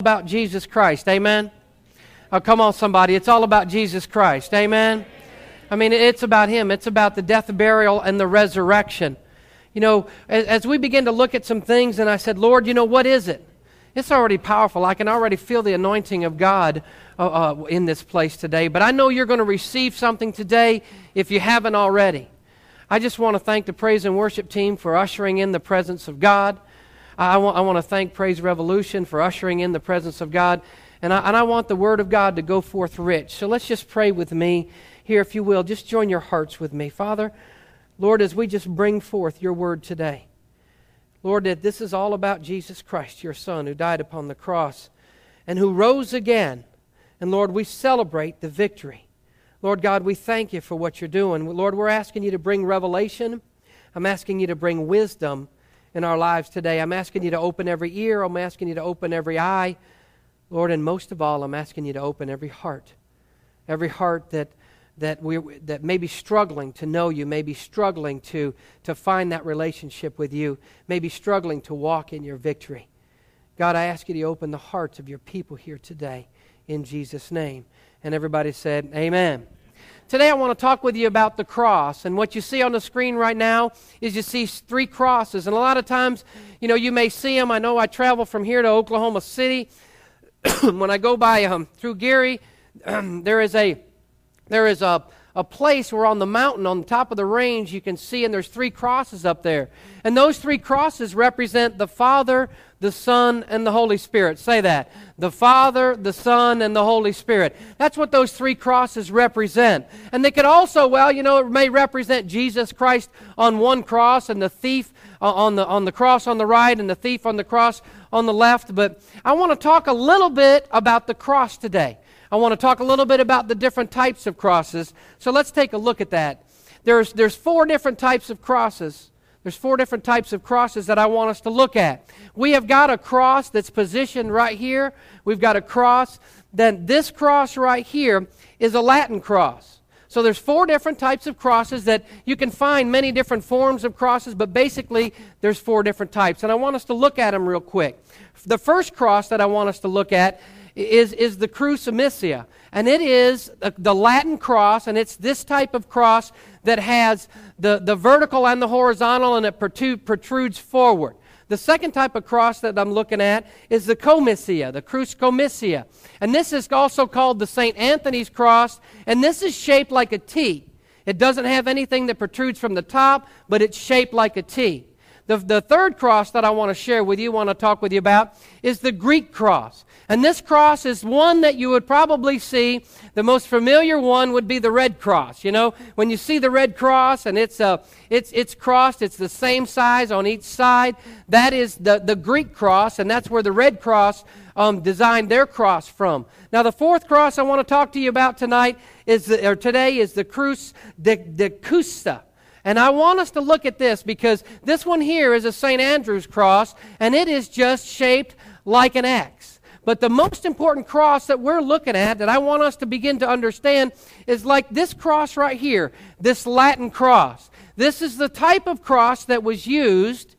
about Jesus Christ. Amen? Oh, come on, somebody. It's all about Jesus Christ. Amen? I mean, it's about Him. It's about the death, burial, and the resurrection. You know, as, as we begin to look at some things, and I said, Lord, you know, what is it? It's already powerful. I can already feel the anointing of God uh, uh, in this place today. But I know you're going to receive something today if you haven't already. I just want to thank the praise and worship team for ushering in the presence of God. I, want, I want to thank Praise Revolution for ushering in the presence of God. And I, and I want the Word of God to go forth rich. So let's just pray with me here, if you will. Just join your hearts with me. Father, Lord, as we just bring forth your Word today, Lord, that this is all about Jesus Christ, your Son, who died upon the cross and who rose again. And Lord, we celebrate the victory. Lord God, we thank you for what you're doing. Lord, we're asking you to bring revelation. I'm asking you to bring wisdom in our lives today. I'm asking you to open every ear. I'm asking you to open every eye. Lord, and most of all, I'm asking you to open every heart. Every heart that, that, we, that may be struggling to know you, may be struggling to, to find that relationship with you, may be struggling to walk in your victory. God, I ask you to open the hearts of your people here today in Jesus' name. And everybody said, Amen. Today I want to talk with you about the cross. And what you see on the screen right now is you see three crosses. And a lot of times, you know, you may see them. I know I travel from here to Oklahoma City. when I go by um, through Gary, there is a there is a a place where on the mountain, on the top of the range, you can see, and there's three crosses up there. And those three crosses represent the Father, the Son, and the Holy Spirit. Say that. The Father, the Son, and the Holy Spirit. That's what those three crosses represent. And they could also, well, you know, it may represent Jesus Christ on one cross and the thief uh, on the, on the cross on the right and the thief on the cross on the left. But I want to talk a little bit about the cross today. I want to talk a little bit about the different types of crosses. So let's take a look at that. There's, there's four different types of crosses. There's four different types of crosses that I want us to look at. We have got a cross that's positioned right here. We've got a cross. Then this cross right here is a Latin cross. So there's four different types of crosses that you can find many different forms of crosses, but basically there's four different types. And I want us to look at them real quick. The first cross that I want us to look at is, is the crucifixia. And it is the Latin cross, and it's this type of cross that has the, the vertical and the horizontal, and it protrudes forward. The second type of cross that I'm looking at is the comisia, the comisia. And this is also called the St. Anthony's cross, and this is shaped like a T. It doesn't have anything that protrudes from the top, but it's shaped like a T. The, the third cross that I want to share with you, want to talk with you about, is the Greek cross. And this cross is one that you would probably see. The most familiar one would be the red cross. You know, when you see the red cross and it's, uh, it's, it's crossed, it's the same size on each side. That is the, the Greek cross, and that's where the red cross um, designed their cross from. Now, the fourth cross I want to talk to you about tonight is the, or today is the Cruz de, de Custa. And I want us to look at this because this one here is a St. Andrew's cross, and it is just shaped like an X. But the most important cross that we're looking at, that I want us to begin to understand, is like this cross right here, this Latin cross. This is the type of cross that was used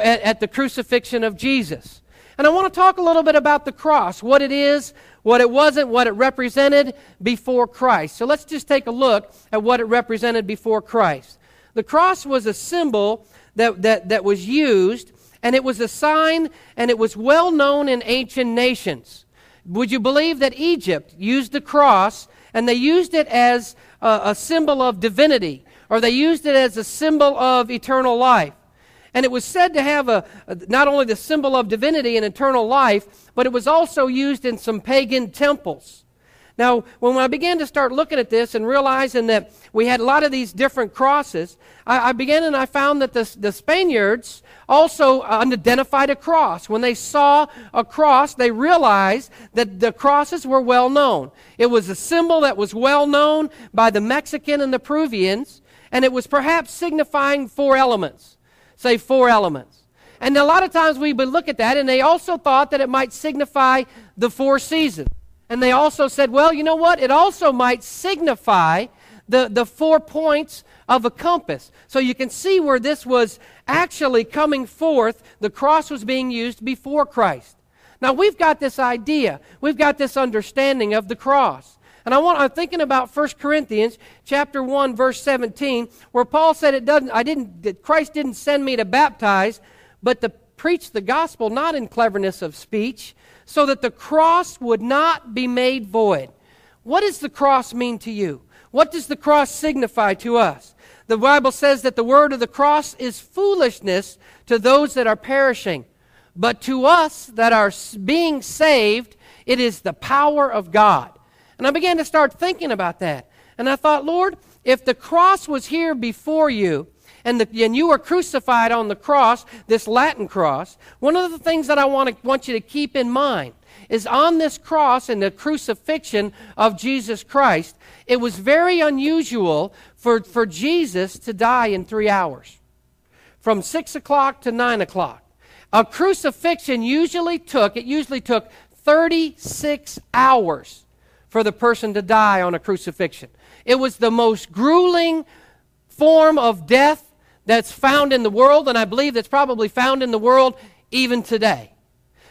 at, at the crucifixion of Jesus. And I want to talk a little bit about the cross, what it is, what it wasn't, what it represented before Christ. So let's just take a look at what it represented before Christ. The cross was a symbol that, that, that was used and it was a sign and it was well known in ancient nations. Would you believe that Egypt used the cross and they used it as a, a symbol of divinity or they used it as a symbol of eternal life? And it was said to have a, a, not only the symbol of divinity and eternal life, but it was also used in some pagan temples. Now, when I began to start looking at this and realizing that we had a lot of these different crosses, I, I began and I found that the, the Spaniards also uh, identified a cross. When they saw a cross, they realized that the crosses were well known. It was a symbol that was well known by the Mexican and the Peruvians, and it was perhaps signifying four elements. Say four elements. And a lot of times we would look at that, and they also thought that it might signify the four seasons. And they also said, well, you know what? It also might signify the, the four points of a compass. So you can see where this was actually coming forth. The cross was being used before Christ. Now, we've got this idea, we've got this understanding of the cross. And I want, I'm thinking about 1 Corinthians chapter 1, verse 17, where Paul said it doesn't, I didn't, Christ didn't send me to baptize, but to preach the gospel not in cleverness of speech, so that the cross would not be made void. What does the cross mean to you? What does the cross signify to us? The Bible says that the word of the cross is foolishness to those that are perishing. But to us that are being saved, it is the power of God. And I began to start thinking about that. And I thought, Lord, if the cross was here before you, and, the, and you were crucified on the cross, this Latin cross, one of the things that I want, to, want you to keep in mind is on this cross and the crucifixion of Jesus Christ, it was very unusual for, for Jesus to die in three hours, from 6 o'clock to 9 o'clock. A crucifixion usually took, it usually took 36 hours for the person to die on a crucifixion. It was the most grueling form of death that's found in the world, and I believe that's probably found in the world even today.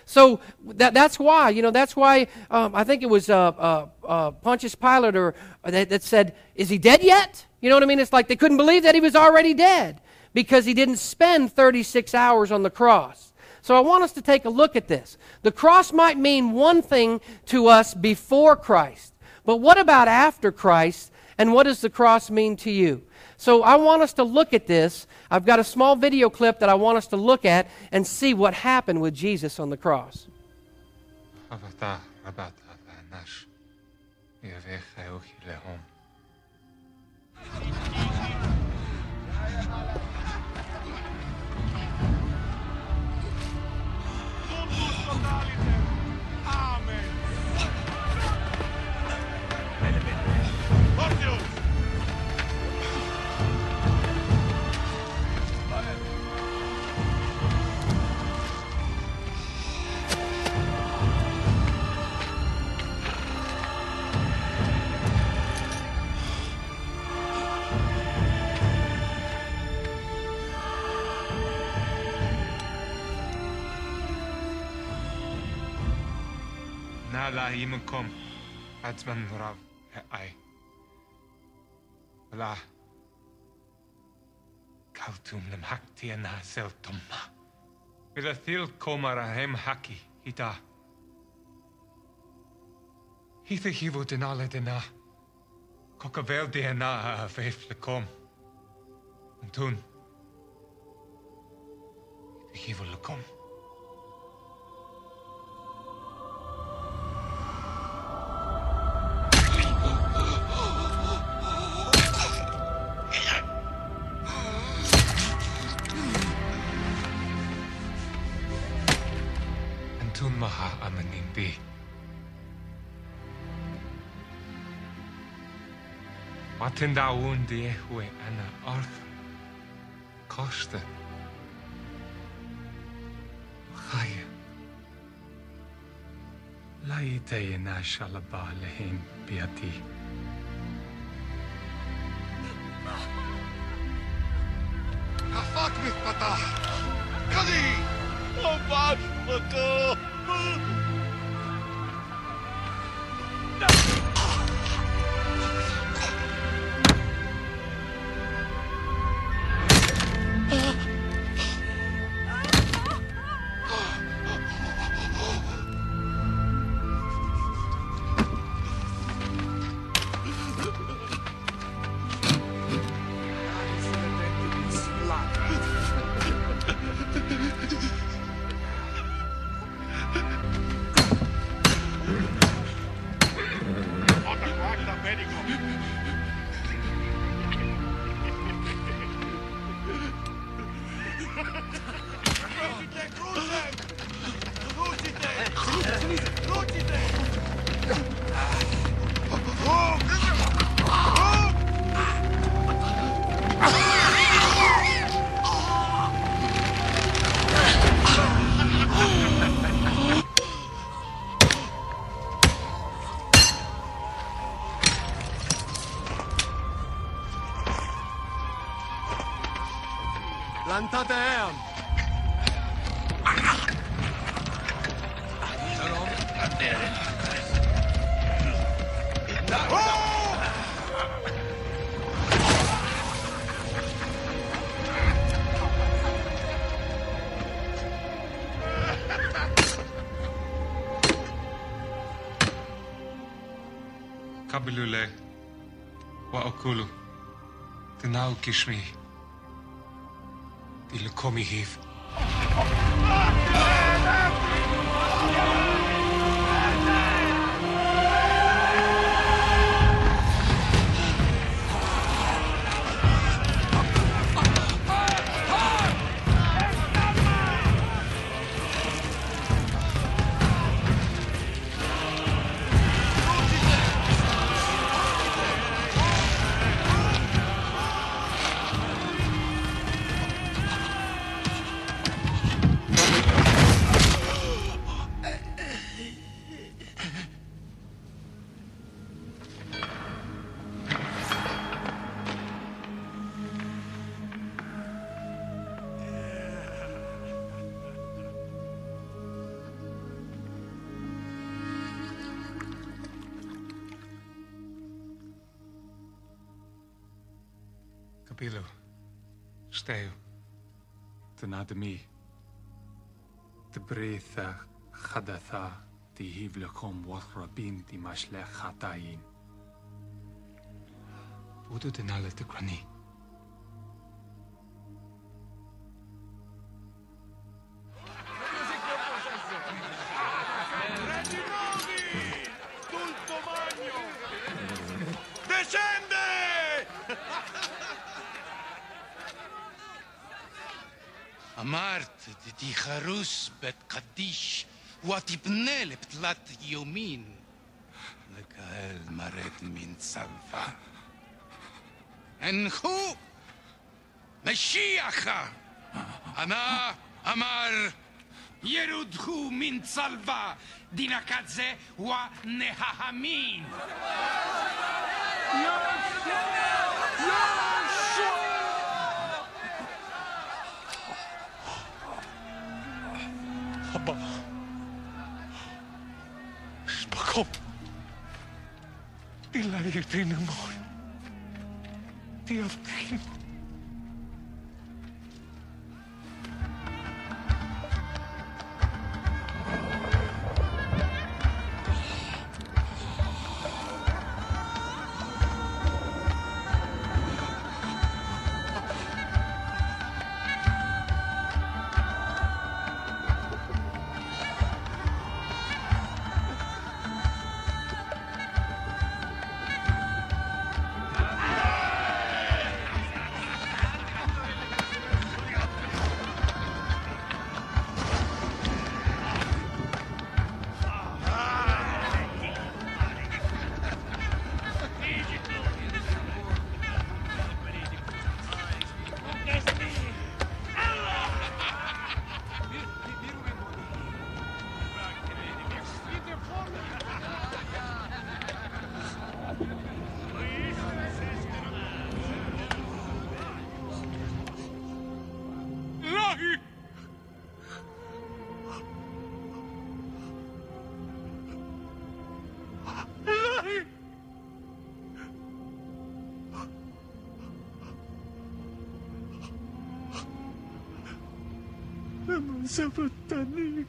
So that, that's why, you know, that's why um, I think it was uh, uh, uh, Pontius Pilate or, uh, that, that said, Is he dead yet? You know what I mean? It's like they couldn't believe that he was already dead because he didn't spend 36 hours on the cross. So I want us to take a look at this. The cross might mean one thing to us before Christ, but what about after Christ? And what does the cross mean to you? So I want us to look at this. I've got a small video clip that I want us to look at and see what happened with Jesus on the cross. Nalahimukum Atzman Rav Ai. Wala. Kautum lemhakti na sel tomma. Ila thil komara hem haki hita. Hitha hivo denale dena. Kokavel dena faith lekom. Antun. تندعون يهوى أنا أرض قاشتر خايا لا يتينا شلبا لهم بيدي كفاك بالفتح كذي وبعد فتح Čau, Kišmi. Willkommen hier Kabilu. Steu. Dyna dy mi. Dy breth a chadatha di hifle chom wathra bin di masle chadain. Bwdw dyna le dy. קדיש, ותפנה לפתלת יומין, לקהל מרד מן צלווה. הנחו משיח! ענה אמר, ירודו מן צלווה, דינקדזה ונהמין. Abba. della Vergine Moia, Dio primo. Naman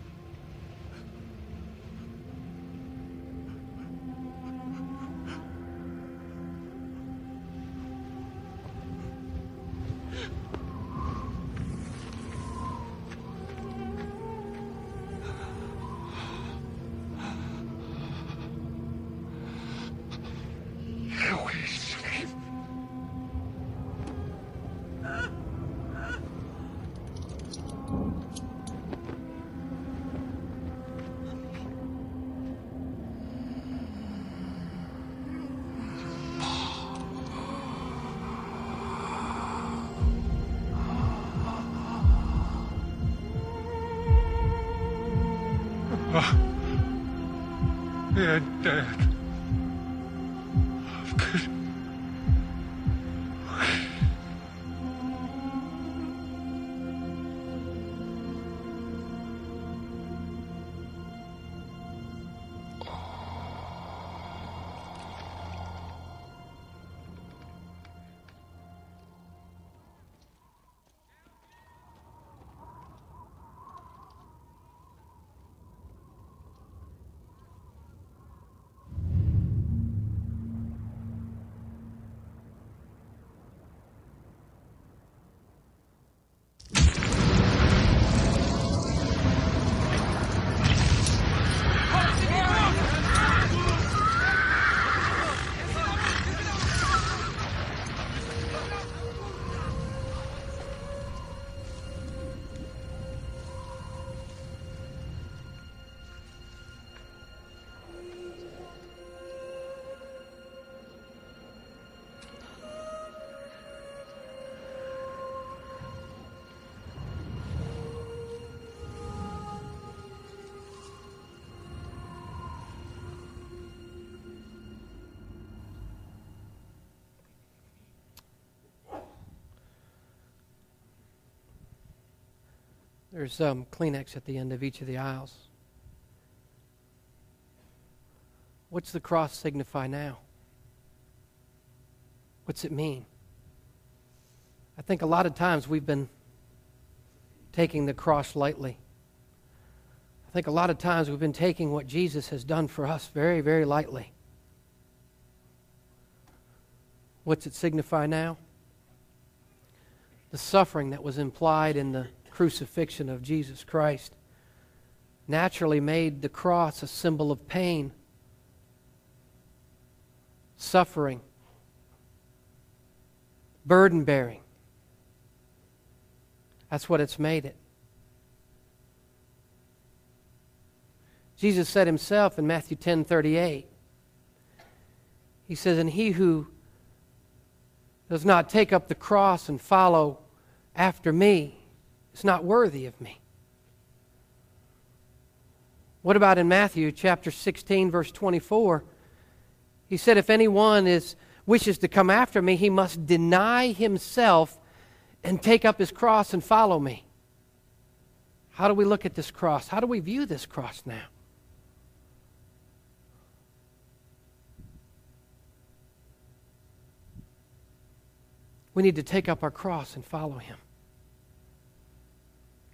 There's um, Kleenex at the end of each of the aisles. What's the cross signify now? What's it mean? I think a lot of times we've been taking the cross lightly. I think a lot of times we've been taking what Jesus has done for us very, very lightly. What's it signify now? The suffering that was implied in the crucifixion of Jesus Christ naturally made the cross a symbol of pain, suffering, burden bearing. That's what it's made it. Jesus said himself in Matthew 10 38, He says, And he who does not take up the cross and follow after me is not worthy of me. What about in Matthew chapter 16, verse 24? He said, If anyone is, wishes to come after me, he must deny himself and take up his cross and follow me. How do we look at this cross? How do we view this cross now? We need to take up our cross and follow him.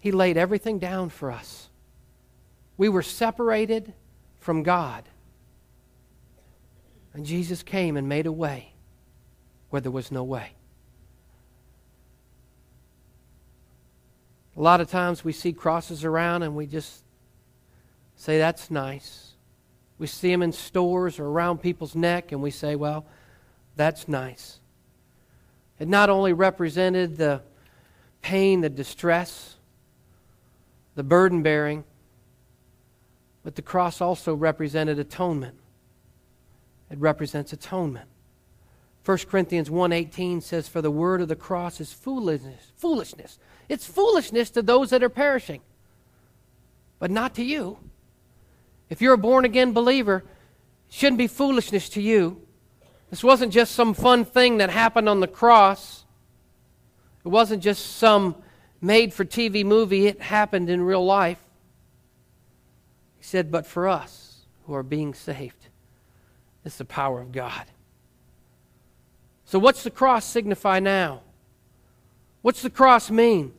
He laid everything down for us. We were separated from God. And Jesus came and made a way where there was no way. A lot of times we see crosses around and we just say, that's nice. We see them in stores or around people's neck and we say, well, that's nice. It not only represented the pain, the distress, the burden bearing, but the cross also represented atonement. It represents atonement. 1 Corinthians 1:18 says for the word of the cross is foolishness, foolishness. It's foolishness to those that are perishing, but not to you. If you're a born again believer, it shouldn't be foolishness to you. This wasn't just some fun thing that happened on the cross. It wasn't just some made for TV movie, it happened in real life. He said, But for us who are being saved, it's the power of God. So, what's the cross signify now? What's the cross mean?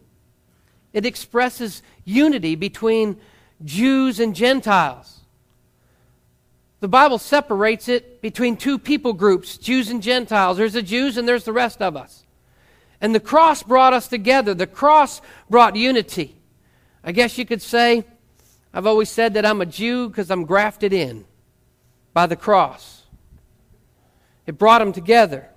It expresses unity between Jews and Gentiles. The Bible separates it between two people groups, Jews and Gentiles. There's the Jews and there's the rest of us. And the cross brought us together. The cross brought unity. I guess you could say, I've always said that I'm a Jew because I'm grafted in by the cross. It brought them together.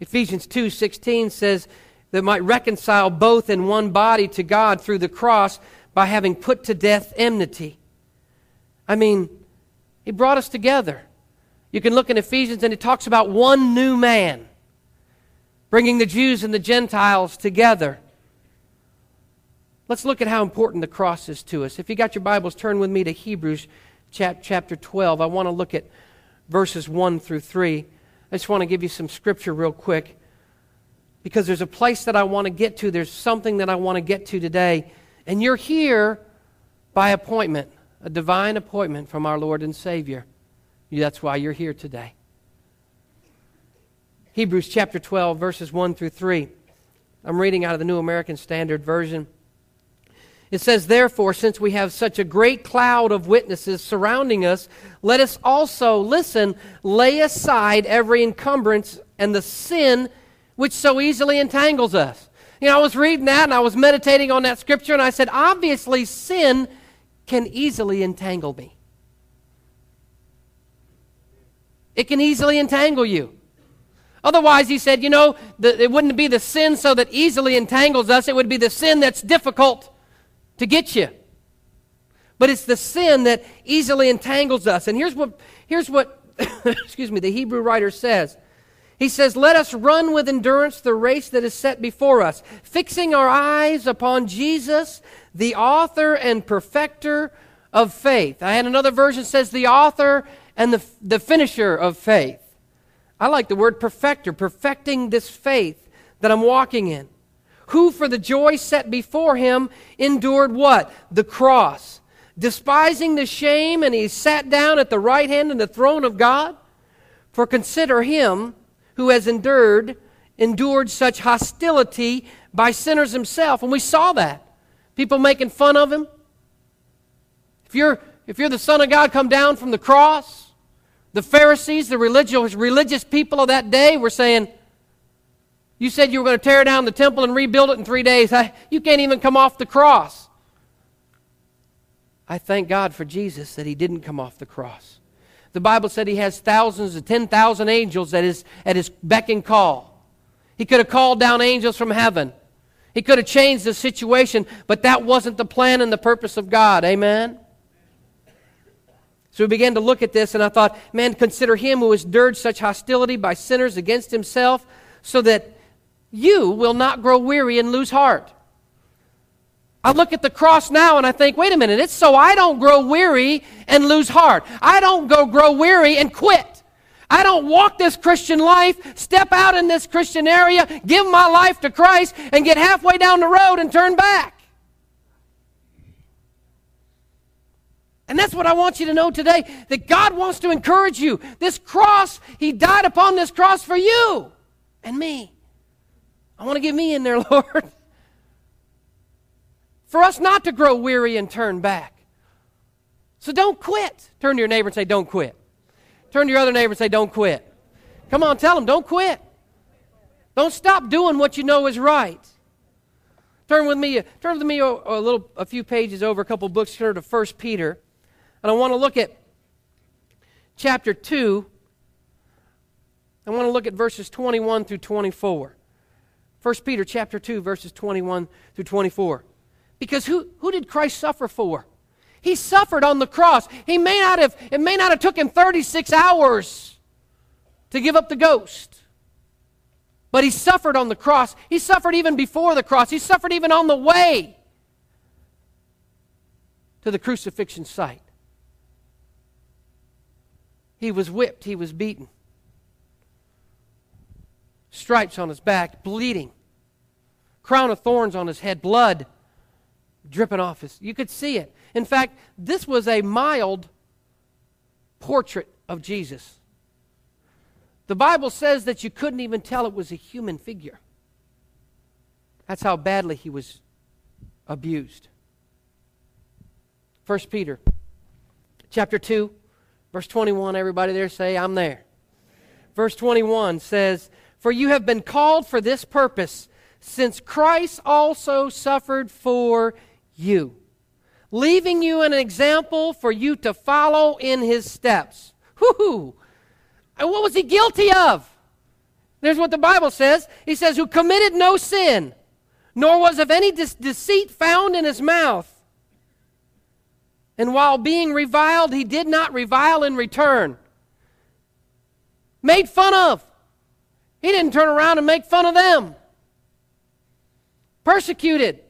Ephesians 2:16 says that might reconcile both in one body to God through the cross by having put to death enmity. I mean, he brought us together. You can look in Ephesians and it talks about one new man, bringing the Jews and the Gentiles together. Let's look at how important the cross is to us. If you got your Bibles, turn with me to Hebrews chapter 12. I want to look at verses 1 through 3. I just want to give you some scripture real quick because there's a place that I want to get to. There's something that I want to get to today. And you're here by appointment a divine appointment from our Lord and Savior. That's why you're here today. Hebrews chapter 12, verses 1 through 3. I'm reading out of the New American Standard Version. It says, Therefore, since we have such a great cloud of witnesses surrounding us, let us also, listen, lay aside every encumbrance and the sin which so easily entangles us. You know, I was reading that and I was meditating on that scripture, and I said, obviously, sin can easily entangle me. It can easily entangle you. Otherwise, he said, you know, the, it wouldn't be the sin so that easily entangles us, it would be the sin that's difficult to get you. But it's the sin that easily entangles us. And here's what, here's what excuse me, the Hebrew writer says. He says, Let us run with endurance the race that is set before us, fixing our eyes upon Jesus, the author and perfecter of faith. I had another version says the author and the, the finisher of faith. I like the word perfecter, perfecting this faith that I'm walking in. who for the joy set before him endured what? The cross. Despising the shame, and he sat down at the right hand in the throne of God. For consider him who has endured endured such hostility by sinners himself. And we saw that. People making fun of him. If you're, if you're the Son of God, come down from the cross. The Pharisees, the religious, religious people of that day, were saying, You said you were going to tear down the temple and rebuild it in three days. I, you can't even come off the cross. I thank God for Jesus that he didn't come off the cross. The Bible said he has thousands of 10,000 angels at his, at his beck and call. He could have called down angels from heaven. He could have changed the situation, but that wasn't the plan and the purpose of God. Amen? So we began to look at this, and I thought, man, consider him who has endured such hostility by sinners against himself, so that you will not grow weary and lose heart. I look at the cross now and I think, wait a minute, it's so I don't grow weary and lose heart. I don't go grow weary and quit. I don't walk this Christian life, step out in this Christian area, give my life to Christ, and get halfway down the road and turn back. And that's what I want you to know today that God wants to encourage you. This cross, He died upon this cross for you and me. I want to get me in there, Lord. For us not to grow weary and turn back. So don't quit. Turn to your neighbor and say, Don't quit. Turn to your other neighbor and say, Don't quit. Come on, tell them, don't quit. Don't stop doing what you know is right. Turn with me, turn with me a, a little, a few pages over, a couple books, turn to 1 Peter. And I want to look at chapter 2. I want to look at verses 21 through 24. 1 Peter chapter 2, verses 21 through 24. Because who, who did Christ suffer for? He suffered on the cross. He may not have, it may not have took him 36 hours to give up the ghost. But he suffered on the cross. He suffered even before the cross. He suffered even on the way to the crucifixion site. He was whipped, he was beaten. Stripes on his back, bleeding. Crown of thorns on his head, blood dripping off his. You could see it. In fact, this was a mild portrait of Jesus. The Bible says that you couldn't even tell it was a human figure. That's how badly he was abused. 1 Peter chapter 2, verse 21. Everybody there say, I'm there. Verse 21 says, For you have been called for this purpose, since Christ also suffered for you leaving you an example for you to follow in his steps. Whoo! And what was he guilty of? There's what the Bible says. He says, Who committed no sin, nor was of any de- deceit found in his mouth. And while being reviled, he did not revile in return. Made fun of. He didn't turn around and make fun of them. Persecuted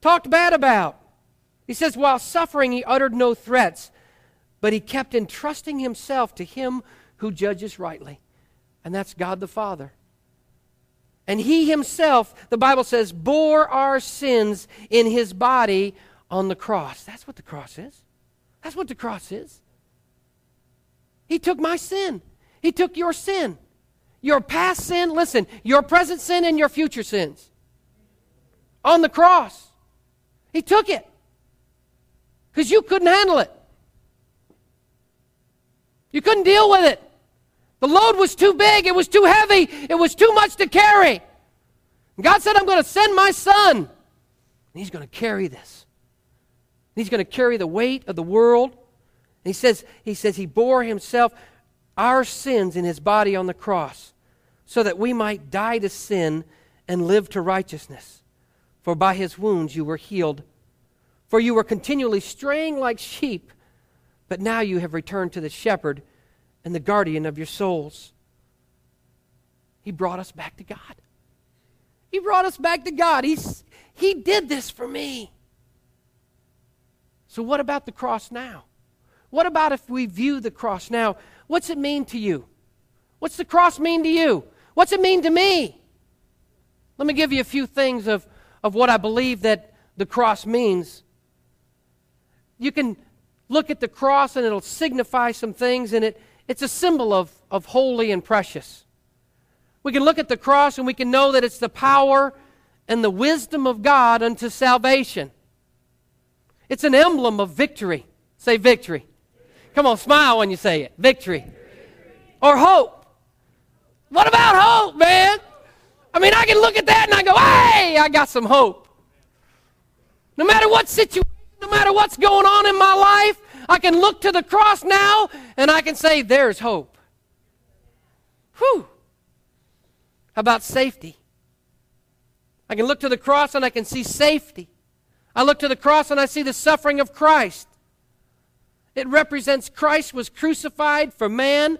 talked bad about. He says, while suffering, he uttered no threats, but he kept entrusting himself to him who judges rightly. And that's God the Father. And he himself, the Bible says, bore our sins in his body on the cross. That's what the cross is. That's what the cross is. He took my sin, he took your sin. Your past sin, listen, your present sin and your future sins on the cross. He took it because you couldn't handle it. You couldn't deal with it. The load was too big, it was too heavy, it was too much to carry. God said, I'm going to send my son, and he's going to carry this. He's going to carry the weight of the world. And he says, he says he bore himself our sins in his body on the cross so that we might die to sin and live to righteousness for by his wounds you were healed. For you were continually straying like sheep, but now you have returned to the shepherd and the guardian of your souls. He brought us back to God. He brought us back to God. He's, he did this for me. So, what about the cross now? What about if we view the cross now? What's it mean to you? What's the cross mean to you? What's it mean to me? Let me give you a few things of, of what I believe that the cross means. You can look at the cross and it'll signify some things, and it, it's a symbol of, of holy and precious. We can look at the cross and we can know that it's the power and the wisdom of God unto salvation. It's an emblem of victory. Say victory. Come on, smile when you say it. Victory. Or hope. What about hope, man? I mean, I can look at that and I go, hey, I got some hope. No matter what situation, no matter what's going on in my life, I can look to the cross now and I can say, there's hope. Whew. How about safety? I can look to the cross and I can see safety. I look to the cross and I see the suffering of Christ. It represents Christ was crucified for man,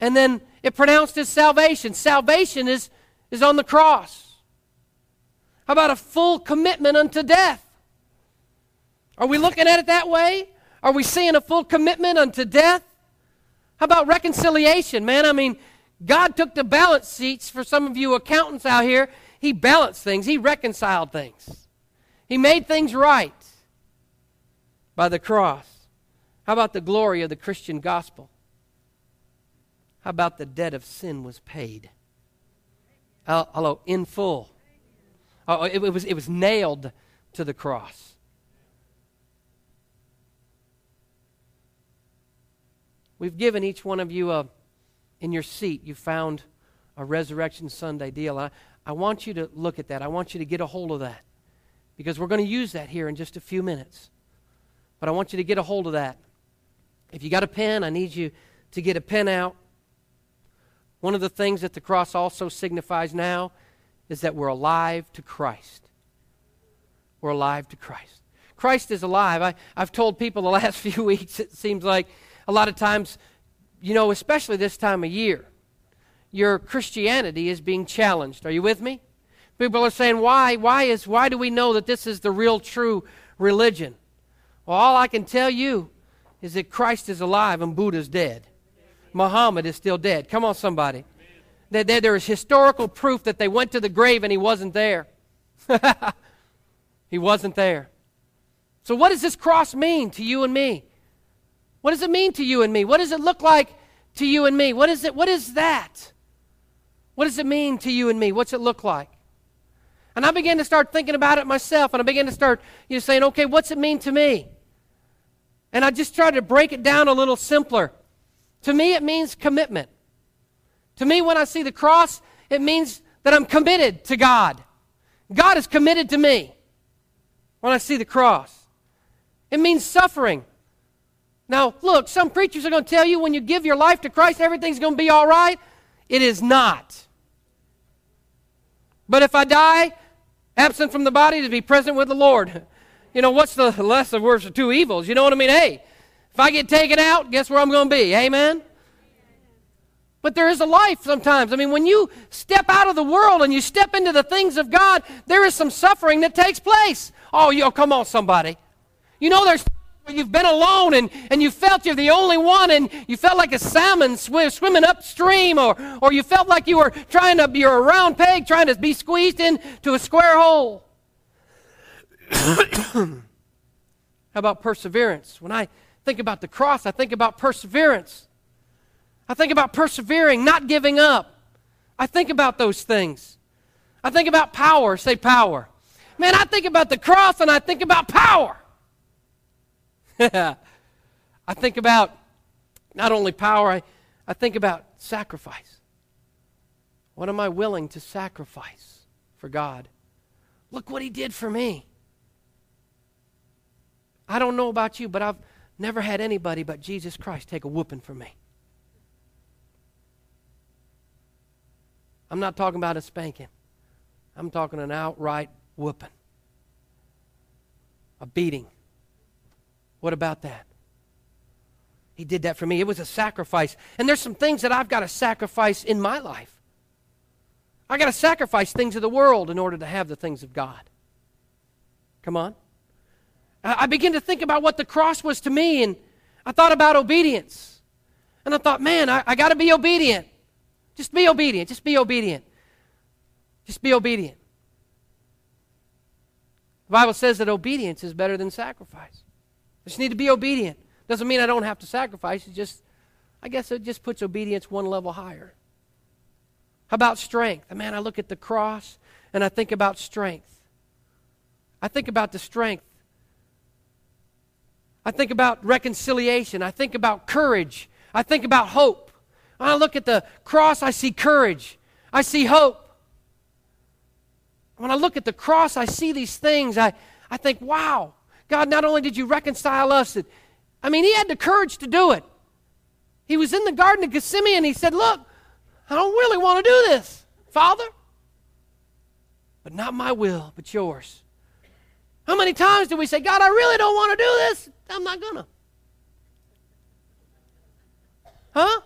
and then it pronounced his salvation. Salvation is, is on the cross. How about a full commitment unto death? Are we looking at it that way? Are we seeing a full commitment unto death? How about reconciliation, man? I mean, God took the balance sheets for some of you accountants out here. He balanced things, He reconciled things, He made things right by the cross. How about the glory of the Christian gospel? How about the debt of sin was paid? Uh, hello, in full. Uh, it, it, was, it was nailed to the cross. We've given each one of you a, in your seat, you found a Resurrection Sunday deal. I, I want you to look at that. I want you to get a hold of that because we're going to use that here in just a few minutes. But I want you to get a hold of that. If you got a pen, I need you to get a pen out. One of the things that the cross also signifies now is that we're alive to Christ. We're alive to Christ. Christ is alive. I, I've told people the last few weeks, it seems like a lot of times, you know, especially this time of year, your Christianity is being challenged. Are you with me? People are saying, why? Why, is, why do we know that this is the real, true religion? Well, all I can tell you is that Christ is alive and Buddha's dead. Muhammad is still dead. Come on, somebody. There, there, there is historical proof that they went to the grave and he wasn't there. he wasn't there. So, what does this cross mean to you and me? What does it mean to you and me? What does it look like to you and me? What is it? What is that? What does it mean to you and me? What's it look like? And I began to start thinking about it myself, and I began to start you know, saying, okay, what's it mean to me? And I just tried to break it down a little simpler. To me, it means commitment. To me, when I see the cross, it means that I'm committed to God. God is committed to me when I see the cross. It means suffering. Now, look, some preachers are going to tell you when you give your life to Christ, everything's going to be all right. It is not. But if I die, absent from the body, to be present with the Lord. You know, what's the less of worse of two evils? You know what I mean? Hey, if I get taken out, guess where I'm going to be? Amen? But there is a life sometimes. I mean, when you step out of the world and you step into the things of God, there is some suffering that takes place. Oh, yo, come on, somebody. You know, there's You've been alone and, and you felt you're the only one and you felt like a salmon sw- swimming upstream or, or you felt like you were trying to, you're a round peg trying to be squeezed into a square hole. How about perseverance? When I think about the cross, I think about perseverance. I think about persevering, not giving up. I think about those things. I think about power. Say power. Man, I think about the cross and I think about power. I think about not only power, I, I think about sacrifice. What am I willing to sacrifice for God? Look what He did for me. I don't know about you, but I've never had anybody but Jesus Christ take a whooping for me. I'm not talking about a spanking, I'm talking an outright whooping, a beating. What about that? He did that for me. It was a sacrifice. And there's some things that I've got to sacrifice in my life. I got to sacrifice things of the world in order to have the things of God. Come on. I began to think about what the cross was to me, and I thought about obedience. And I thought, man, I, I got to be obedient. Just be obedient. Just be obedient. Just be obedient. The Bible says that obedience is better than sacrifice. I just need to be obedient. Doesn't mean I don't have to sacrifice. It just, I guess it just puts obedience one level higher. How about strength? Man, I look at the cross and I think about strength. I think about the strength. I think about reconciliation. I think about courage. I think about hope. When I look at the cross, I see courage. I see hope. When I look at the cross, I see these things. I, I think, wow, God, not only did you reconcile us, I mean, He had the courage to do it. He was in the Garden of Gethsemane and He said, Look, I don't really want to do this, Father. But not my will, but yours. How many times do we say, God, I really don't want to do this? I'm not going to. Huh?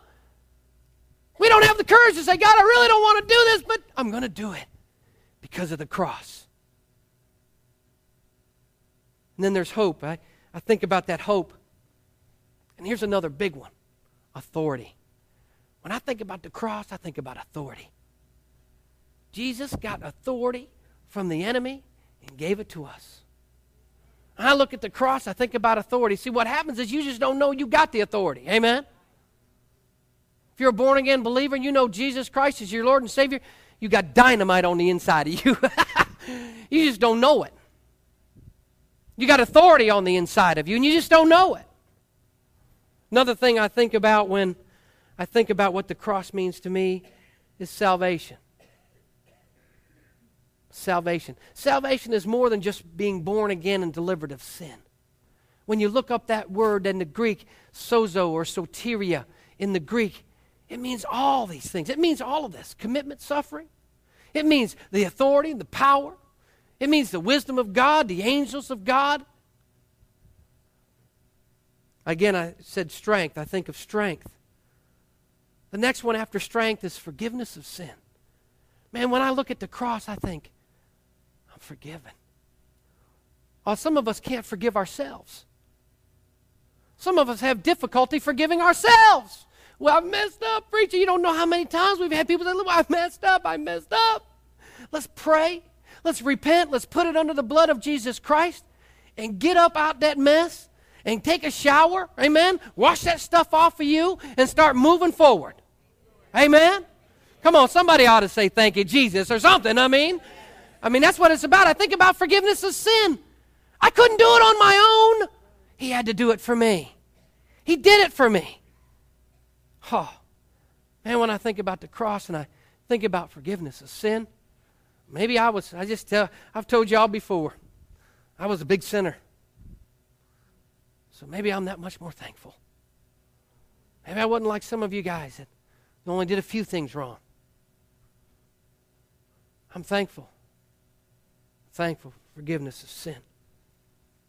We don't have the courage to say, God, I really don't want to do this, but I'm going to do it because of the cross. And then there's hope. I, I think about that hope. And here's another big one authority. When I think about the cross, I think about authority. Jesus got authority from the enemy and gave it to us. I look at the cross, I think about authority. See, what happens is you just don't know you got the authority. Amen? If you're a born again believer and you know Jesus Christ is your Lord and Savior, you got dynamite on the inside of you. you just don't know it. You got authority on the inside of you, and you just don't know it. Another thing I think about when I think about what the cross means to me is salvation. Salvation. Salvation is more than just being born again and delivered of sin. When you look up that word in the Greek, sozo or soteria in the Greek, it means all these things. It means all of this commitment, suffering. It means the authority, the power. It means the wisdom of God, the angels of God. Again, I said strength. I think of strength. The next one after strength is forgiveness of sin. Man, when I look at the cross, I think, I'm forgiven. Well, some of us can't forgive ourselves. Some of us have difficulty forgiving ourselves. Well, I've messed up, preacher. You don't know how many times we've had people say, Look, I've messed up, I messed up. Let's pray. Let's repent. Let's put it under the blood of Jesus Christ and get up out that mess and take a shower, amen, wash that stuff off of you and start moving forward. Amen? Come on, somebody ought to say thank you, Jesus, or something. I mean, I mean, that's what it's about. I think about forgiveness of sin. I couldn't do it on my own. He had to do it for me. He did it for me. Oh, man, when I think about the cross and I think about forgiveness of sin, maybe I was, I just tell, I've told y'all before, I was a big sinner. So maybe I'm that much more thankful. Maybe I wasn't like some of you guys that only did a few things wrong. I'm thankful. Thankful for forgiveness of sin.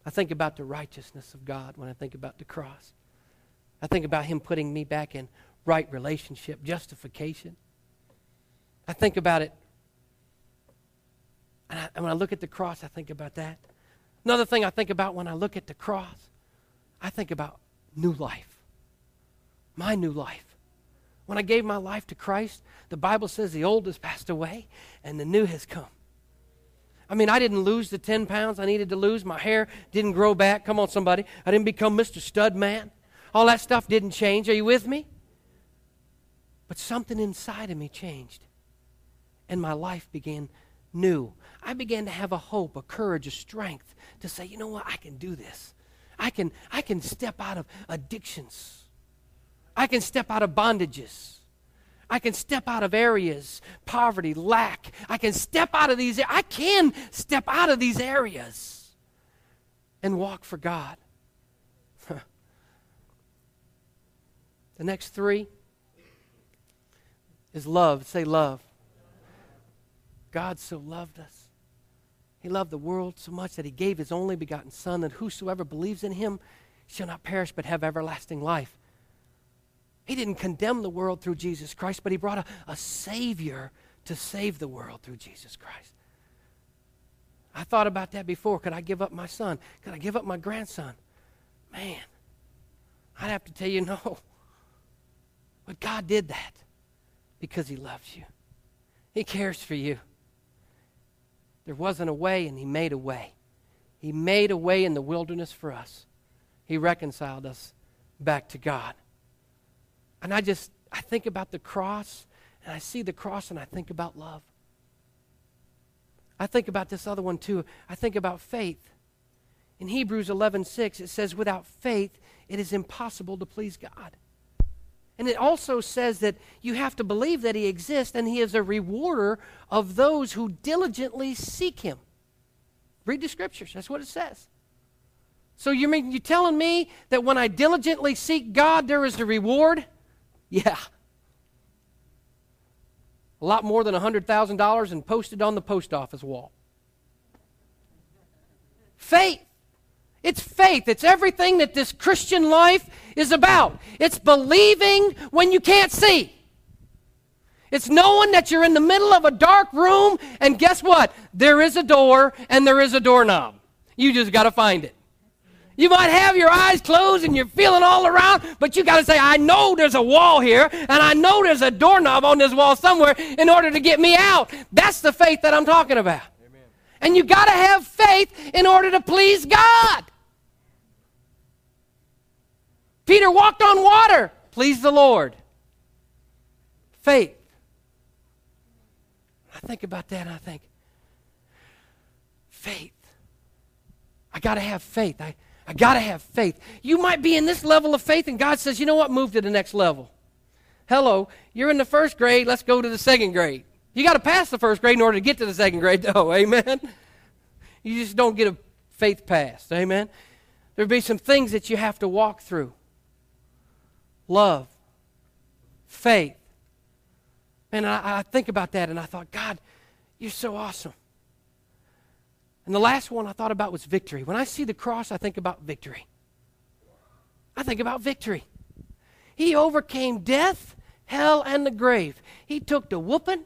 I think about the righteousness of God when I think about the cross. I think about Him putting me back in right relationship, justification. I think about it. And, I, and when I look at the cross, I think about that. Another thing I think about when I look at the cross I think about new life. My new life. When I gave my life to Christ, the Bible says the old has passed away and the new has come. I mean, I didn't lose the 10 pounds I needed to lose. My hair didn't grow back. Come on, somebody. I didn't become Mr. Stud Man. All that stuff didn't change. Are you with me? But something inside of me changed. And my life began new. I began to have a hope, a courage, a strength to say, you know what, I can do this. I can, I can step out of addictions. I can step out of bondages. I can step out of areas, poverty, lack. I can step out of these. I can step out of these areas and walk for God. the next three is love. Say love. God so loved us he loved the world so much that he gave his only begotten Son, that whosoever believes in him shall not perish but have everlasting life. He didn't condemn the world through Jesus Christ, but he brought a, a Savior to save the world through Jesus Christ. I thought about that before. Could I give up my son? Could I give up my grandson? Man, I'd have to tell you no. But God did that because He loves you, He cares for you. There wasn't a way, and He made a way. He made a way in the wilderness for us. He reconciled us back to God. And I just, I think about the cross, and I see the cross, and I think about love. I think about this other one too. I think about faith. In Hebrews 11:6 it says without faith it is impossible to please God. And it also says that you have to believe that he exists and he is a rewarder of those who diligently seek him. Read the scriptures. That's what it says. So you mean you telling me that when I diligently seek God there is a reward? Yeah. A lot more than $100,000 and posted on the post office wall. Faith. It's faith. It's everything that this Christian life is about. It's believing when you can't see. It's knowing that you're in the middle of a dark room, and guess what? There is a door and there is a doorknob. You just got to find it. You might have your eyes closed and you're feeling all around, but you got to say, I know there's a wall here, and I know there's a doorknob on this wall somewhere in order to get me out. That's the faith that I'm talking about. Amen. And you got to have faith in order to please God. Peter walked on water. Please the Lord. Faith. I think about that and I think, faith. I got to have faith. I, I got to have faith. You might be in this level of faith, and God says, you know what? Move to the next level. Hello, you're in the first grade. Let's go to the second grade. You got to pass the first grade in order to get to the second grade, though. Amen. You just don't get a faith pass. Amen. There'll be some things that you have to walk through love, faith. And I, I think about that, and I thought, God, you're so awesome. And the last one I thought about was victory. When I see the cross, I think about victory. I think about victory. He overcame death, hell, and the grave. He took the whooping.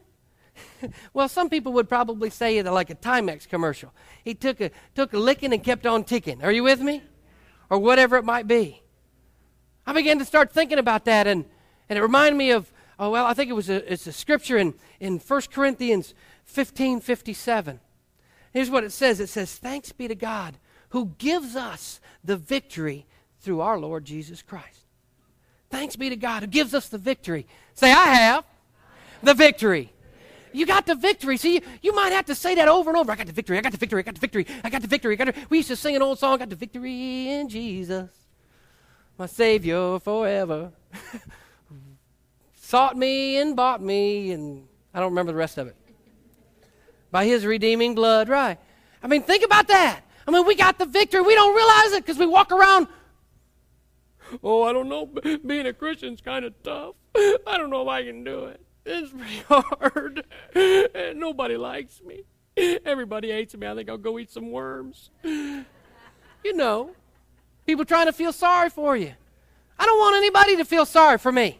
well, some people would probably say it like a Timex commercial. He took a, took a licking and kept on ticking. Are you with me? Or whatever it might be. I began to start thinking about that, and, and it reminded me of, oh, well, I think it was a, it's a scripture in, in 1 Corinthians 15 57. Here's what it says it says, Thanks be to God who gives us the victory through our Lord Jesus Christ. Thanks be to God who gives us the victory. Say, I have the victory. You got the victory. See, you, might have to say that over and over. I got the victory. I got the victory. I got the victory. I got the victory. I got the, we used to sing an old song, I got the victory in Jesus, my Savior forever. Sought me and bought me, and I don't remember the rest of it by his redeeming blood, right? I mean, think about that. I mean, we got the victory. We don't realize it because we walk around. Oh, I don't know. Being a Christian's kind of tough. I don't know if I can do it. It's pretty hard. And nobody likes me. Everybody hates me. I think I'll go eat some worms. You know, people trying to feel sorry for you. I don't want anybody to feel sorry for me.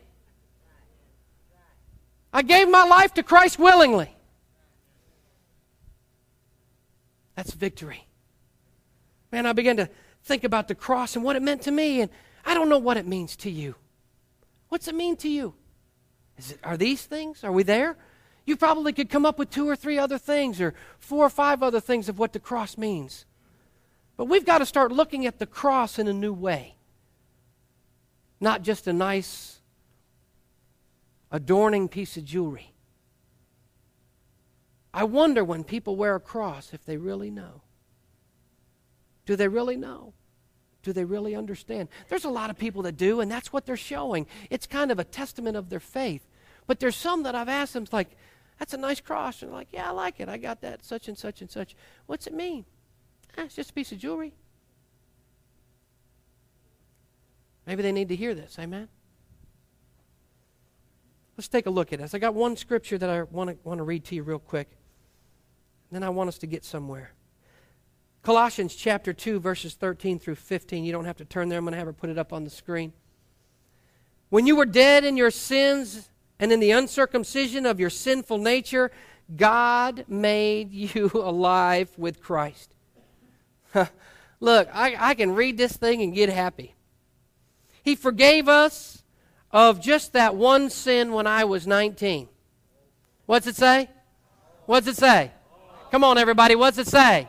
I gave my life to Christ willingly. That's victory. Man, I began to think about the cross and what it meant to me, and I don't know what it means to you. What's it mean to you? Is it, are these things? Are we there? You probably could come up with two or three other things or four or five other things of what the cross means. But we've got to start looking at the cross in a new way. Not just a nice, adorning piece of jewelry. I wonder when people wear a cross if they really know. Do they really know? Do they really understand? There's a lot of people that do, and that's what they're showing. It's kind of a testament of their faith. But there's some that I've asked them, like, that's a nice cross. And like, yeah, I like it. I got that, such and such and such. What's it mean? Eh, it's just a piece of jewelry. Maybe they need to hear this. Amen? Let's take a look at this. I got one scripture that I want to, want to read to you real quick. Then I want us to get somewhere. Colossians chapter 2, verses 13 through 15. You don't have to turn there. I'm going to have her put it up on the screen. When you were dead in your sins and in the uncircumcision of your sinful nature, God made you alive with Christ. Look, I, I can read this thing and get happy. He forgave us of just that one sin when I was 19. What's it say? What's it say? Come on, everybody. What's it say?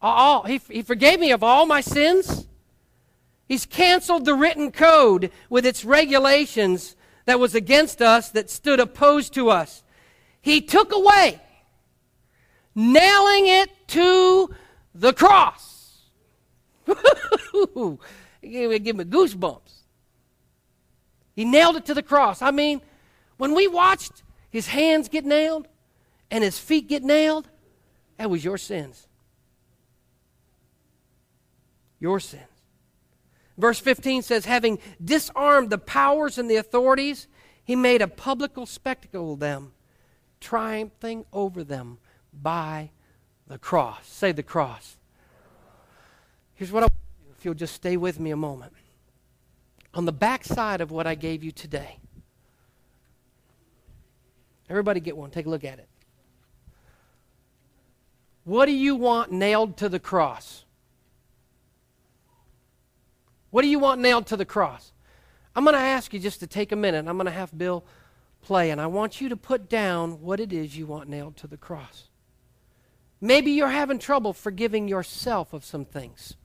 All. He, he forgave me of all my sins. He's canceled the written code with its regulations that was against us, that stood opposed to us. He took away, nailing it to the cross. me, give me goosebumps. He nailed it to the cross. I mean, when we watched his hands get nailed and his feet get nailed, that was your sins. Your sins. Verse 15 says, having disarmed the powers and the authorities, he made a public spectacle of them, triumphing over them by the cross. Say the cross. Here's what I if you'll just stay with me a moment. On the back side of what I gave you today, everybody get one, take a look at it. What do you want nailed to the cross? What do you want nailed to the cross? I'm going to ask you just to take a minute. I'm going to have Bill play, and I want you to put down what it is you want nailed to the cross. Maybe you're having trouble forgiving yourself of some things.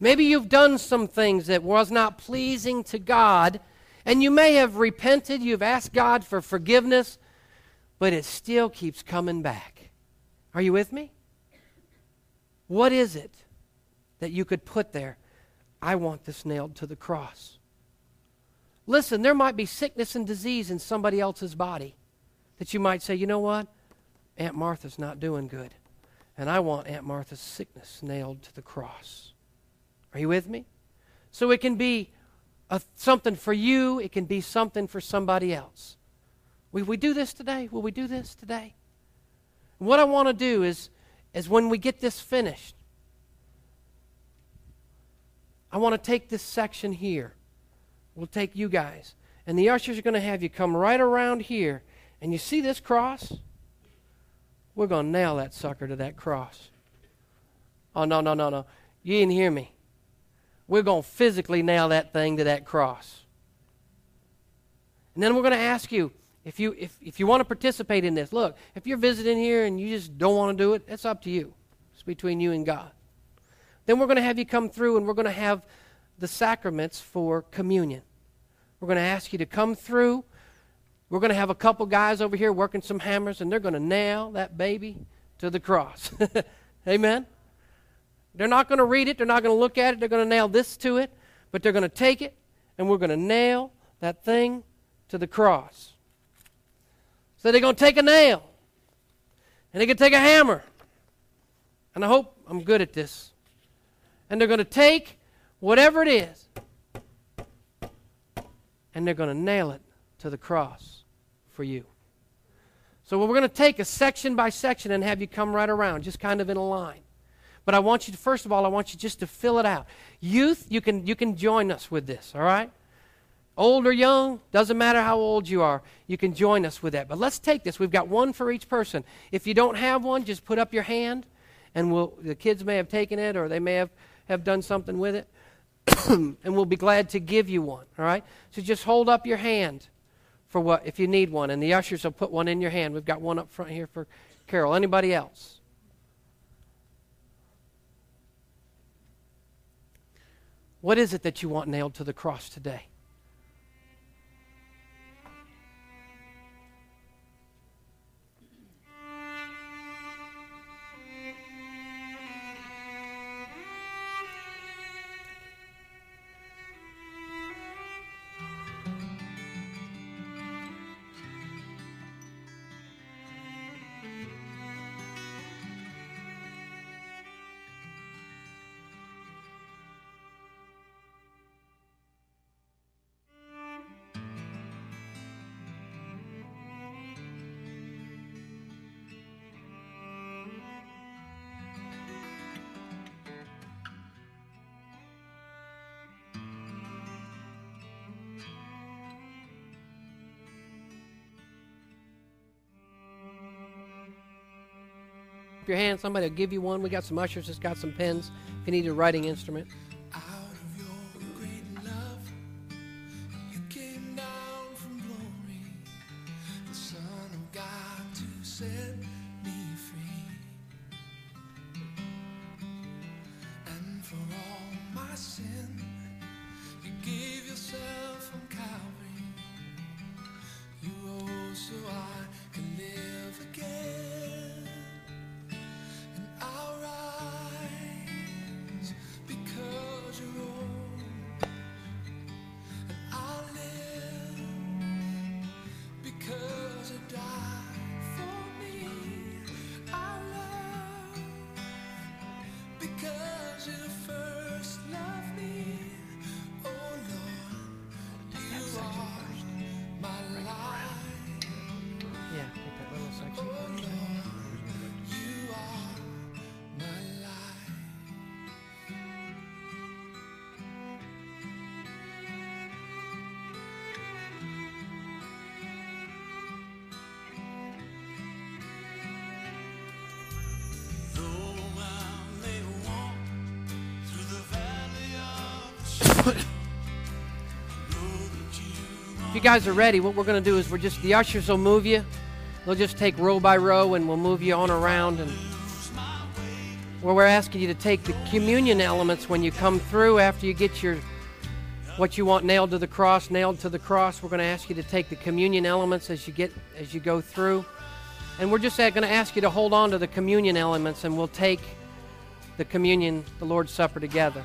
Maybe you've done some things that was not pleasing to God, and you may have repented, you've asked God for forgiveness, but it still keeps coming back. Are you with me? What is it that you could put there? I want this nailed to the cross. Listen, there might be sickness and disease in somebody else's body that you might say, you know what? Aunt Martha's not doing good. And I want Aunt Martha's sickness nailed to the cross. Are you with me? So it can be a, something for you, it can be something for somebody else. Will we do this today? Will we do this today? what I want to do is, is when we get this finished, I want to take this section here. We'll take you guys. And the ushers are going to have you come right around here. And you see this cross? We're going to nail that sucker to that cross. Oh, no, no, no, no. You didn't hear me. We're going to physically nail that thing to that cross. And then we're going to ask you if you, if, if you want to participate in this. Look, if you're visiting here and you just don't want to do it, it's up to you. It's between you and God. Then we're going to have you come through and we're going to have the sacraments for communion. We're going to ask you to come through. We're going to have a couple guys over here working some hammers and they're going to nail that baby to the cross. Amen? They're not going to read it, they're not going to look at it, they're going to nail this to it, but they're going to take it and we're going to nail that thing to the cross. So they're going to take a nail and they can take a hammer. And I hope I'm good at this and they're going to take whatever it is and they're going to nail it to the cross for you. So we're going to take a section by section and have you come right around, just kind of in a line. But I want you to, first of all, I want you just to fill it out. Youth, you can, you can join us with this, all right? Old or young, doesn't matter how old you are, you can join us with that. But let's take this. We've got one for each person. If you don't have one, just put up your hand, and we'll, the kids may have taken it or they may have have done something with it, and we'll be glad to give you one. All right? So just hold up your hand for what if you need one, and the ushers will put one in your hand. We've got one up front here for Carol. Anybody else? What is it that you want nailed to the cross today? Your hand. Somebody will give you one. We got some ushers that's got some pens if you need a writing instrument. if you guys are ready, what we're going to do is we're just, the ushers will move you. They'll just take row by row and we'll move you on around. And where we're asking you to take the communion elements when you come through after you get your what you want nailed to the cross, nailed to the cross. We're going to ask you to take the communion elements as you get as you go through. And we're just going to ask you to hold on to the communion elements and we'll take the communion, the Lord's Supper together.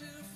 you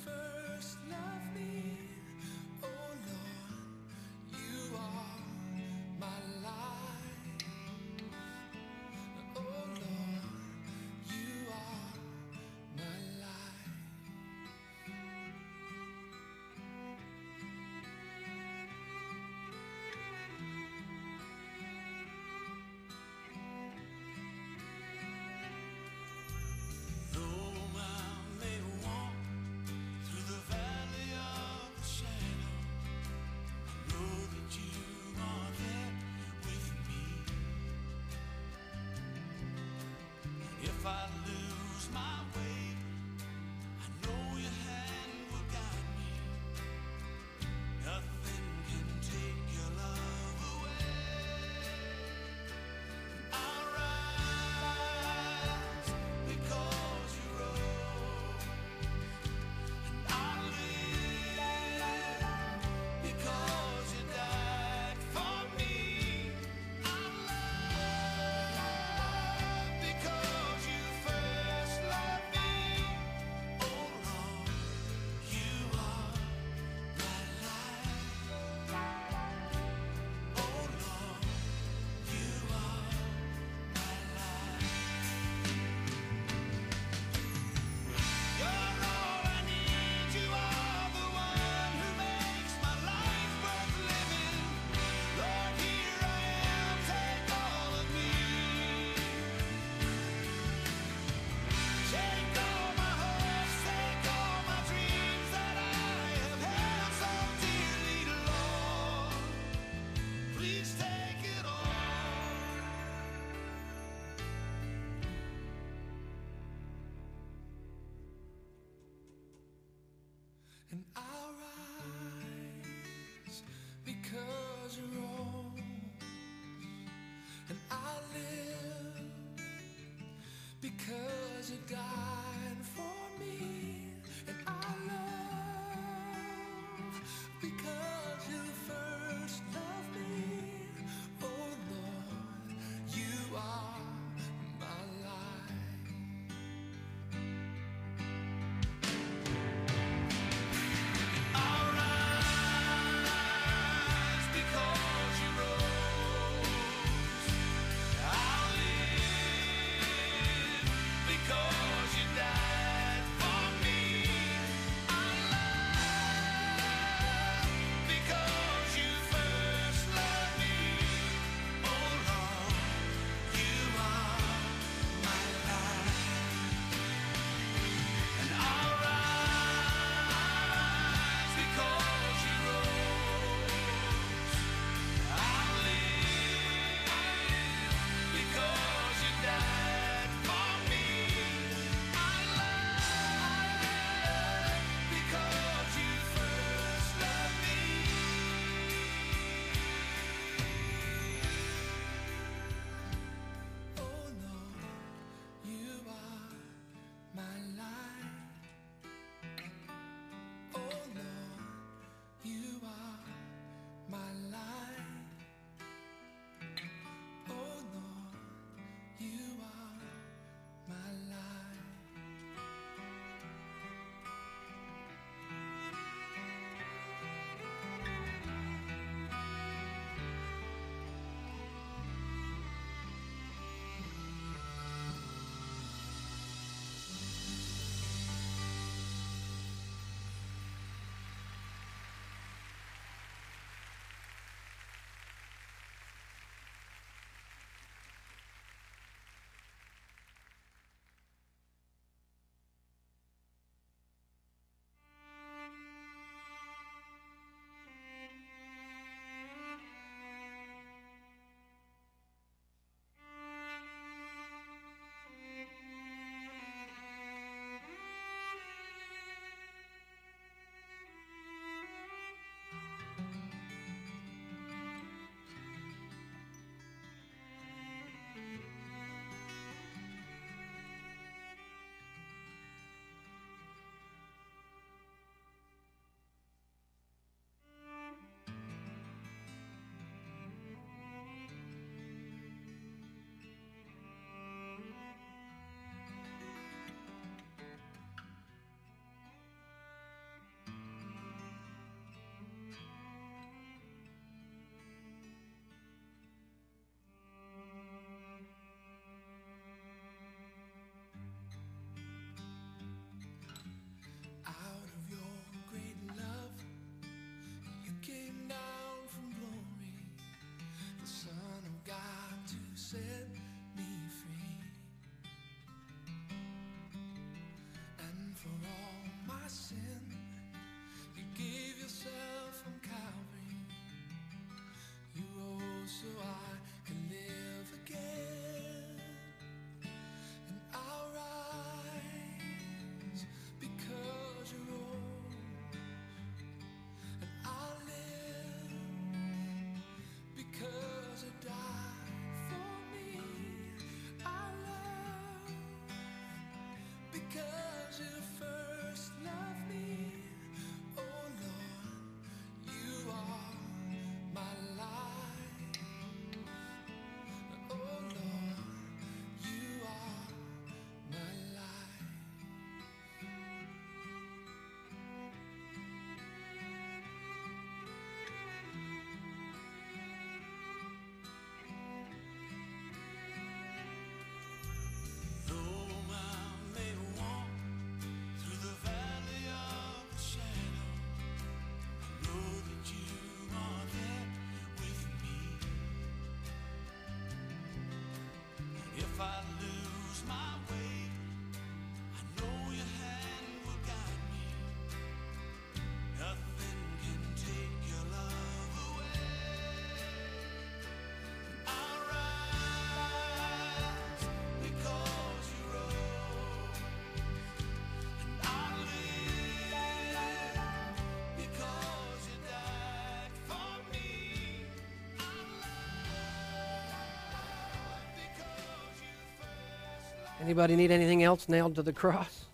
Anybody need anything else nailed to the cross?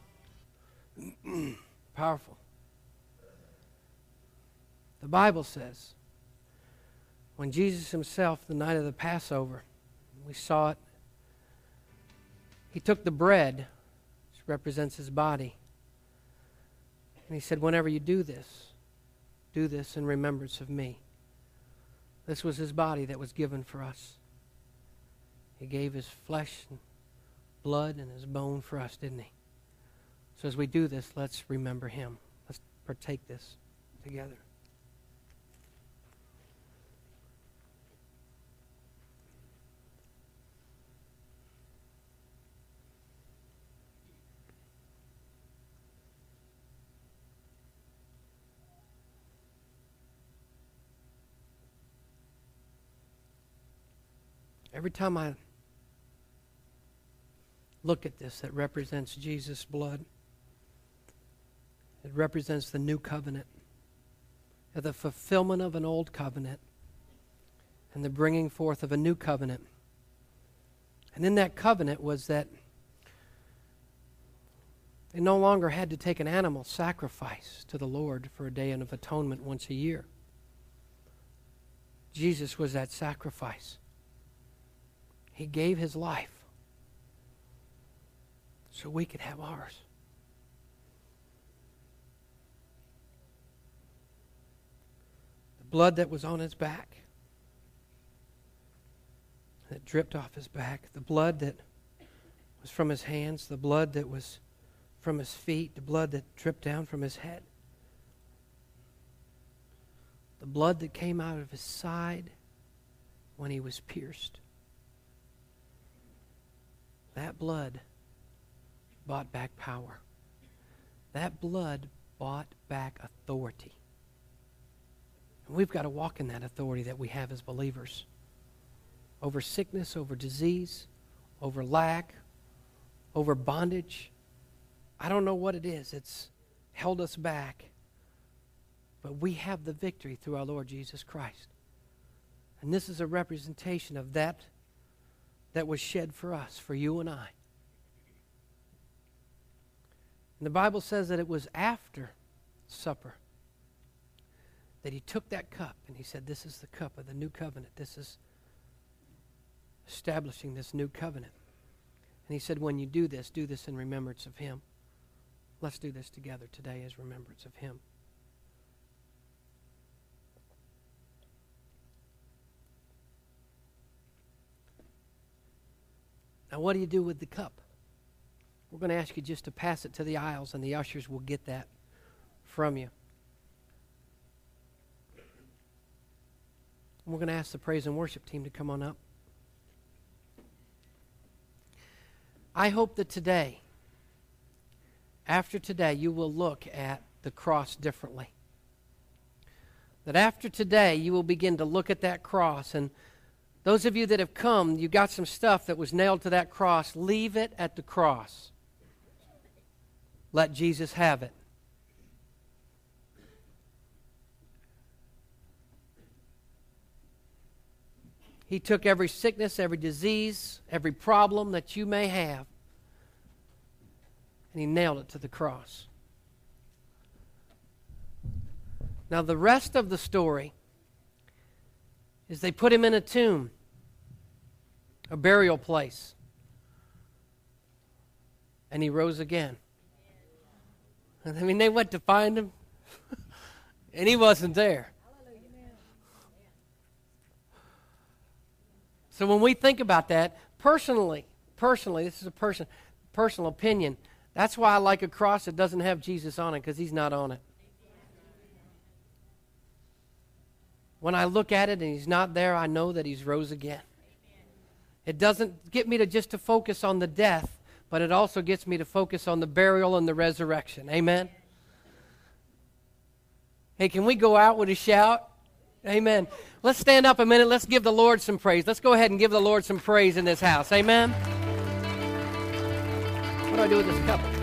Powerful. The Bible says when Jesus himself, the night of the Passover, we saw it, he took the bread, which represents his body, and he said, Whenever you do this, do this in remembrance of me. This was his body that was given for us. He gave his flesh blood and his bone for us, didn't he? So as we do this, let's remember him. Let's partake this together. Every time I look at this that represents Jesus' blood. It represents the new covenant, the fulfillment of an old covenant, and the bringing forth of a new covenant. And in that covenant was that they no longer had to take an animal sacrifice to the Lord for a day of atonement once a year. Jesus was that sacrifice. He gave his life so we could have ours. The blood that was on his back, that dripped off his back, the blood that was from his hands, the blood that was from his feet, the blood that dripped down from his head, the blood that came out of his side when he was pierced. That blood bought back power. That blood bought back authority. And we've got to walk in that authority that we have as believers over sickness, over disease, over lack, over bondage. I don't know what it is. It's held us back. But we have the victory through our Lord Jesus Christ. And this is a representation of that that was shed for us, for you and I. And the Bible says that it was after supper that he took that cup and he said, This is the cup of the new covenant. This is establishing this new covenant. And he said, When you do this, do this in remembrance of him. Let's do this together today as remembrance of him. Now, what do you do with the cup? We're going to ask you just to pass it to the aisles, and the ushers will get that from you. We're going to ask the praise and worship team to come on up. I hope that today, after today, you will look at the cross differently. That after today, you will begin to look at that cross. And those of you that have come, you got some stuff that was nailed to that cross. Leave it at the cross. Let Jesus have it. He took every sickness, every disease, every problem that you may have, and He nailed it to the cross. Now, the rest of the story is they put him in a tomb, a burial place, and he rose again. I mean, they went to find him, and he wasn't there. So when we think about that, personally, personally, this is a person, personal opinion. That's why I like a cross that doesn't have Jesus on it because he's not on it. When I look at it and he's not there, I know that he's rose again. It doesn't get me to just to focus on the death but it also gets me to focus on the burial and the resurrection. Amen. Hey, can we go out with a shout? Amen. Let's stand up a minute. Let's give the Lord some praise. Let's go ahead and give the Lord some praise in this house. Amen. What do I do with this cup?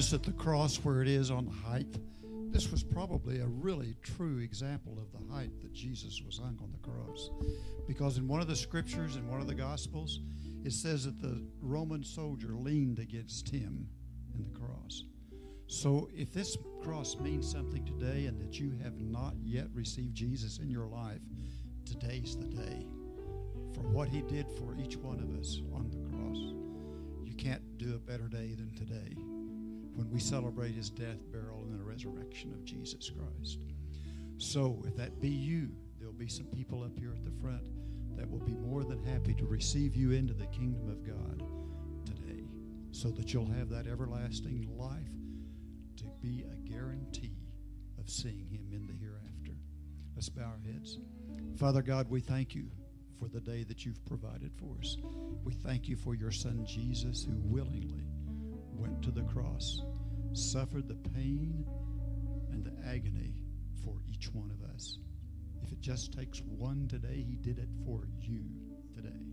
Notice that the cross where it is on the height, this was probably a really true example of the height that Jesus was hung on the cross. Because in one of the scriptures, in one of the gospels, it says that the Roman soldier leaned against him in the cross. So if this cross means something today and that you have not yet received Jesus in your life, today's the day for what he did for each one of us on the cross. You can't do a better day than today when we celebrate his death, burial, and the resurrection of Jesus Christ. So, if that be you, there'll be some people up here at the front that will be more than happy to receive you into the kingdom of God today so that you'll have that everlasting life to be a guarantee of seeing him in the hereafter. Let's bow our heads. Father God, we thank you for the day that you've provided for us. We thank you for your son Jesus who willingly went to the cross, suffered the pain and the agony for each one of us. If it just takes one today, he did it for you today.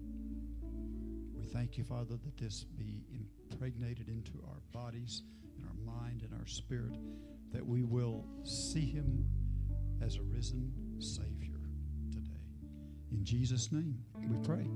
We thank you, Father, that this be impregnated into our bodies and our mind and our spirit, that we will see him as a risen Savior today. In Jesus' name, we pray.